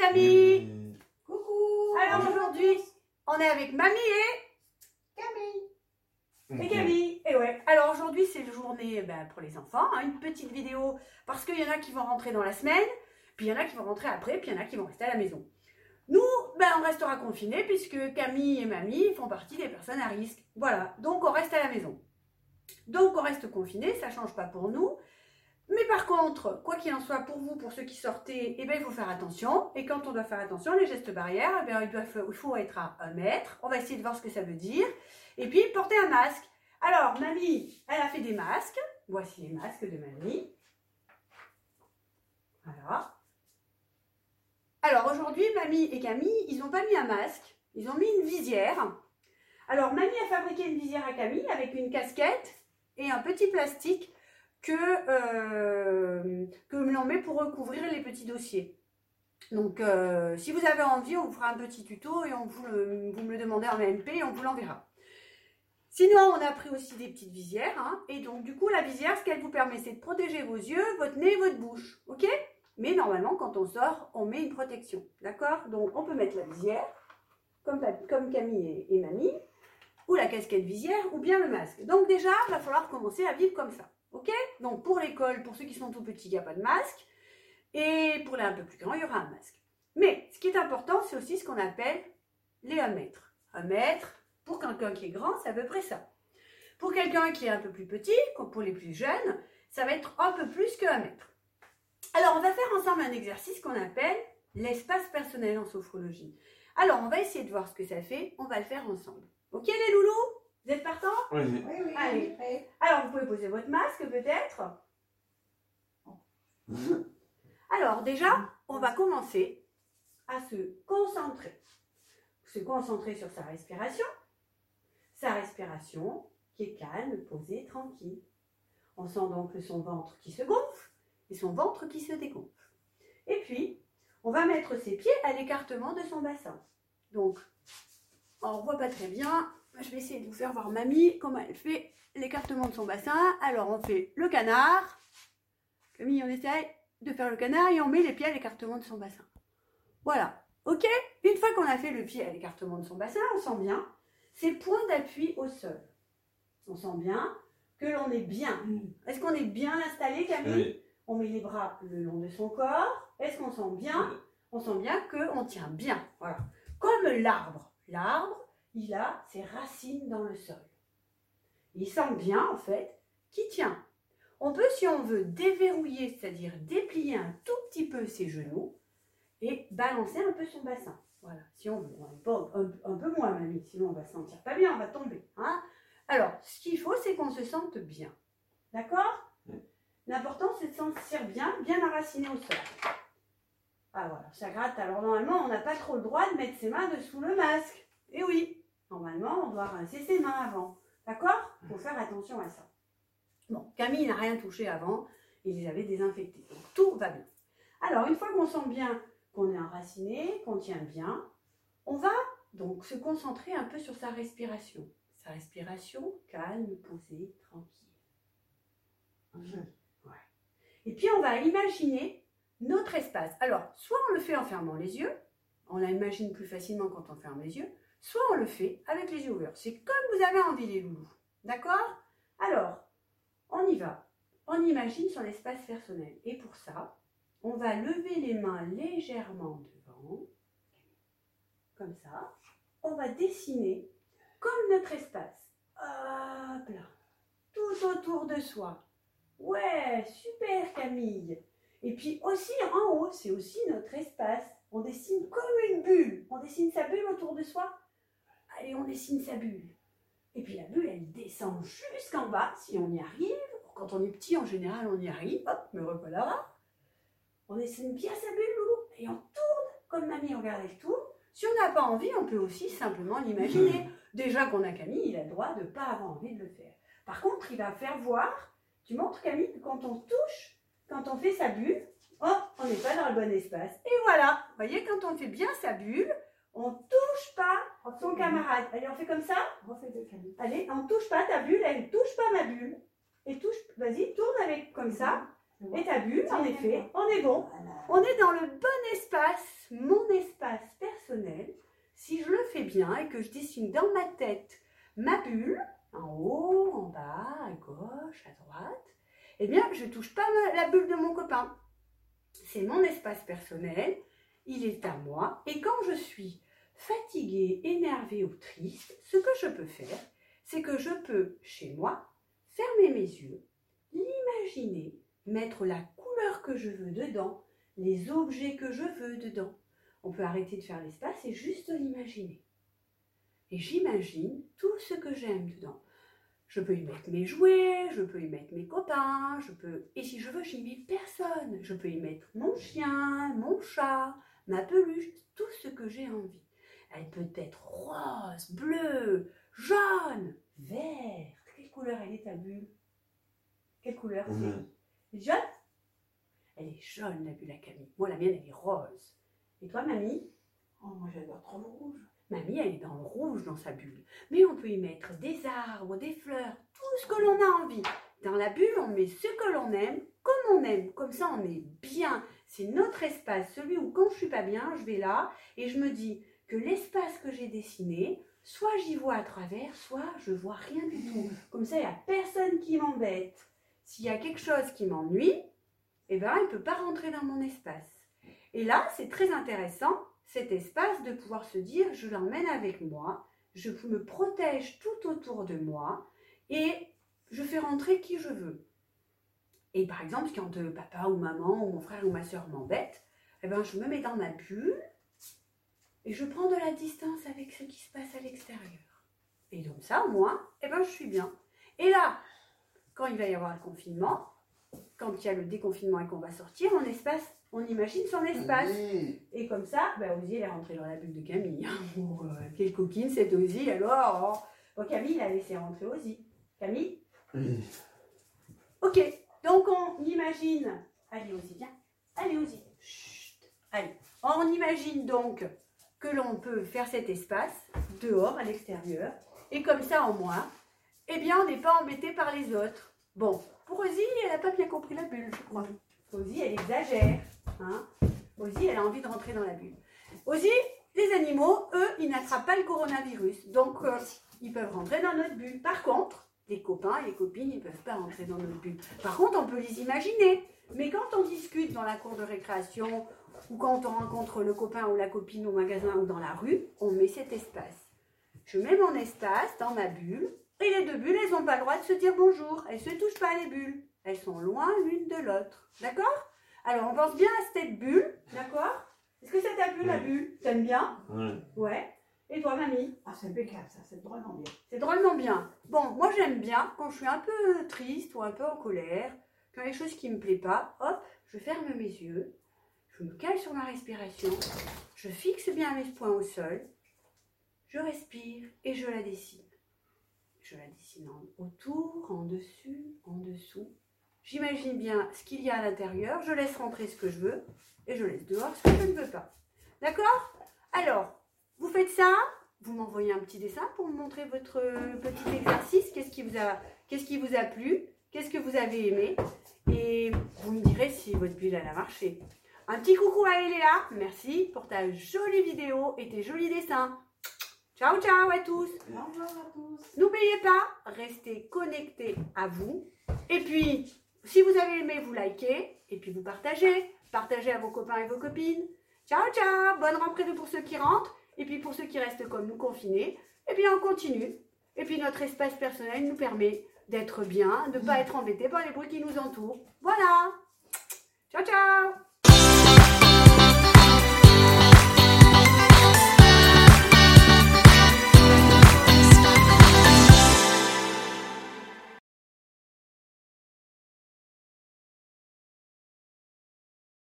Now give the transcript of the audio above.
les amis Mmh. Coucou Alors aujourd'hui, on est avec Mamie et, Camille et Camille. Et ouais, alors aujourd'hui c'est la journée ben, pour les enfants, hein, une petite vidéo parce qu'il y en a qui vont rentrer dans la semaine, puis il y en a qui vont rentrer après, puis il y en a qui vont rester à la maison. Nous, ben, on restera confinés puisque Camille et Mamie font partie des personnes à risque. Voilà, donc on reste à la maison. Donc on reste confinés, ça change pas pour nous. Mais par contre, quoi qu'il en soit pour vous, pour ceux qui sortaient, eh ben, il faut faire attention. Et quand on doit faire attention, les gestes barrières, eh ben, il, doit, faut être à un mètre. On va essayer de voir ce que ça veut dire. Et puis, porter un masque. Alors, Mamie, elle a fait des masques. Voici les masques de Mamie. Voilà. Alors, aujourd'hui, Mamie et Camille, ils n'ont pas mis un masque. Ils ont mis une visière. Alors, Mamie a fabriqué une visière à Camille avec une casquette et un petit plastique que, euh, l'on met pour recouvrir les petits dossiers. Donc, euh, si vous avez envie, on vous fera un petit tuto et on vous, le, vous me le demandez en MP et on vous l'enverra. Sinon, on a pris aussi des petites visières. hein, et donc, du coup, la visière, ce qu'elle vous permet, c'est de protéger vos yeux, votre nez et votre bouche. OK? Mais normalement, quand on sort, on met une protection. D'accord? Donc, on peut mettre la visière, comme, comme Camille et, et Mamie, ou la casquette visière, ou bien le masque. Donc, déjà, il va falloir commencer à vivre comme ça. Ok Donc pour l'école, pour ceux qui sont tout petits, il n'y a pas de masque. Et pour les un peu plus grands, il y aura un masque. Mais ce qui est important, c'est aussi ce qu'on appelle les 1 mètre. 1 mètre, pour quelqu'un qui est grand, c'est à peu près ça. Pour quelqu'un qui est un peu plus petit, pour les plus jeunes, ça va être un peu plus que 1 mètre. Alors on va faire ensemble un exercice qu'on appelle l'espace personnel en sophrologie. Alors on va essayer de voir ce que ça fait, on va le faire ensemble. Ok les loulous? Vous êtes partants Vas-y. Oui, oui, Allez. oui, prêt. alors, vous pouvez poser votre masque peut-être. Alors, déjà, on va commencer à se concentrer. Se concentrer sur sa respiration. Sa respiration qui est calme, posée, tranquille. On sent donc son ventre qui se gonfle et son ventre qui se dégonfle. Et puis, on va mettre ses pieds à l'écartement de son bassin. Donc, on ne voit pas très bien, je vais essayer de vous faire voir mamie comment elle fait l'écartement de son bassin. Alors on fait le canard. Camille, on essaye de faire le canard et on met les pieds à l'écartement de son bassin. Voilà. Ok Une fois qu'on a fait le pied à l'écartement de son bassin, on sent bien ses points d'appui au sol. On sent bien que l'on est bien. Est-ce qu'on est bien installé, Camille Oui. On met les bras le long de son corps. Est-ce qu'on sent bien On sent bien qu'on tient bien. Voilà. Comme l'arbre. L'arbre, il a ses racines dans le sol. Il sent bien, en fait, qu'il tient. On peut, si on veut, déverrouiller, c'est-à-dire déplier un tout petit peu ses genoux et balancer un peu son bassin. Voilà, si on veut. Un, un peu moins, mamie, sinon on va se sentir pas bien, on va tomber. Hein Alors, ce qu'il faut, c'est qu'on se sente bien. D'accord? L'important, c'est de se sentir bien, bien enraciné au sol. Ah voilà, ça gratte. Alors normalement, on n'a pas trop le droit de mettre ses mains dessous le masque. Et oui, normalement, on doit rincer ses mains avant. D'accord? Il faut faire attention à ça. Bon, Camille n'a rien touché avant, il les avait désinfectés. Donc tout va bien. Alors, une fois qu'on sent bien qu'on est enraciné, qu'on tient bien, on va donc se concentrer un peu sur sa respiration. Sa respiration calme, posée, tranquille. Et puis on va imaginer notre espace. Alors, soit on le fait en fermant les yeux, on l'imagine plus facilement quand on ferme les yeux, soit on le fait avec les yeux ouverts. C'est comme vous avez envie les loulous. D'accord? Alors, on y va. On imagine son espace personnel. Et pour ça, on va lever les mains légèrement devant, comme ça. On va dessiner comme notre espace. Hop là. Tout autour de soi. Ouais, super Camille. Et puis aussi en haut, c'est aussi notre espace. On dessine comme une bulle. On dessine sa bulle autour de soi. Allez, on dessine sa bulle. Et puis la bulle, elle descend jusqu'en bas, si on y arrive. Quand on est petit, en général, on y arrive. Hop, me revoilà. On dessine bien sa bulle, loulou. Et on tourne, comme mamie, regarde, elle tourne. Si on n'a pas envie, on peut aussi simplement l'imaginer. Déjà qu'on a Camille, il a le droit de ne pas avoir envie de le faire. Par contre, il va faire voir, tu montres Camille, que quand on touche, quand on fait sa bulle, oh, on n'est pas dans le bon espace. Et voilà, vous voyez, quand on fait bien sa bulle, on touche pas son camarade. Allez, on fait comme ça. Allez, on touche pas ta bulle, elle touche pas ma bulle. Et touche, vas-y, tourne avec comme ça. Et ta bulle, en effet, on est bon. On est dans le bon espace, mon espace personnel. Si je le fais bien et que je dessine dans ma tête ma bulle, en haut, en bas, à gauche, à droite, eh bien, je ne touche pas la bulle de mon copain. C'est mon espace personnel, il est à moi. Et quand je suis fatiguée, énervée ou triste, ce que je peux faire, c'est que je peux, chez moi, fermer mes yeux, l'imaginer, mettre la couleur que je veux dedans, les objets que je veux dedans. On peut arrêter de faire l'espace et juste l'imaginer. Et j'imagine tout ce que j'aime dedans. Je peux y mettre mes jouets, je peux y mettre mes copains, je peux et si je veux, j'y mets personne. Je peux y mettre mon chien, mon chat, ma peluche, tout ce que j'ai envie. Elle peut être rose, bleue, jaune, vert. Quelle couleur elle est ta bulle? Quelle couleur c'est? Jaune. Jaune? Elle est jaune la bulle à Camille. Moi la mienne elle est rose. Et toi mamie? Oh, moi j'adore trop le rouge. Mamie, elle est dans le rouge dans sa bulle. Mais on peut y mettre des arbres, des fleurs, tout ce que l'on a envie. Dans la bulle, on met ce que l'on aime, comme on aime. Comme ça, on est bien. C'est notre espace, celui où quand je suis pas bien, je vais là et je me dis que l'espace que j'ai dessiné, soit j'y vois à travers, soit je vois rien du tout. Comme ça, il n'y a personne qui m'embête. S'il y a quelque chose qui m'ennuie, eh ben, il ne peut pas rentrer dans mon espace. Et là, c'est très intéressant cet espace de pouvoir se dire je l'emmène avec moi, je me protège tout autour de moi et je fais rentrer qui je veux. Et par exemple, quand euh, papa ou maman ou mon frère ou ma soeur m'embête, eh ben, je me mets dans ma bulle et je prends de la distance avec ce qui se passe à l'extérieur. Et donc ça, moins, eh ben, je suis bien. Et là, quand il va y avoir le confinement, quand il y a le déconfinement et qu'on va sortir, on espace, on imagine son espace. Et comme ça, bah, Ozzy, elle est rentrée dans la bulle de Camille. Oh, euh, quelle coquine cette Ozzy, alors Bon, Camille, il a laissé rentrer Ozzy. Camille. Ok, donc on imagine... Allez, Ozzy, viens. Allez, Ozzy. Chut. Allez, on imagine donc que l'on peut faire cet espace dehors, à l'extérieur. Et comme ça, au moins, eh bien, on n'est pas embêté par les autres. Bon, pour Ozzy, elle n'a pas bien compris la bulle, je crois. Ozzy, elle exagère. Hein elle a envie de rentrer dans la bulle. Ozzy, les animaux, eux, ils n'attrapent pas le coronavirus. Donc, euh, ils peuvent rentrer dans notre bulle. Par contre, les copains et les copines, ils ne peuvent pas rentrer dans notre bulle. Par contre, on peut les imaginer. Mais quand on discute dans la cour de récréation ou quand on rencontre le copain ou la copine au magasin ou dans la rue, on met cet espace. Je mets mon espace dans ma bulle et les deux bulles, elles n'ont pas le droit de se dire bonjour. Elles ne se touchent pas les bulles. Elles sont loin l'une de l'autre. D'accord? Alors, on pense bien à cette bulle. D'accord? Est-ce que ça t'a plu la Oui. bulle? T'aimes bien? Ouais. Ouais. Et toi, mamie? Ah, c'est impeccable ça, c'est drôlement bien. c'est drôlement bien. Bon, moi j'aime bien quand je suis un peu triste ou un peu en colère, quand il y a des choses qui ne me plaisent pas, hop, je ferme mes yeux, je me cale sur ma respiration, je fixe bien mes points au sol, je respire et je la dessine. Je la dessine autour, en dessus, en dessous. J'imagine bien ce qu'il y a à l'intérieur, je laisse rentrer ce que je veux et je laisse dehors ce que je ne veux pas. D'accord? Alors, vous faites ça, vous m'envoyez un petit dessin pour me montrer votre petit exercice. Qu'est-ce qui vous a, plu? Qu'est-ce que vous avez aimé? Et vous me direz si votre bulle a marché. Un petit coucou à Eléa. Merci pour ta jolie vidéo et tes jolis dessins. Ciao, ciao à tous. Au revoir à tous. N'oubliez pas, restez connectés à vous. Et puis, si vous avez aimé, vous likez. Et puis, vous partagez. Partagez à vos copains et vos copines. Ciao, ciao. Bonne rentrée pour ceux qui rentrent. Et puis, pour ceux qui restent comme nous confinés, eh bien, on continue. Et puis, notre espace personnel nous permet d'être bien, de ne pas être embêté par les bruits qui nous entourent. Voilà. Ciao, ciao.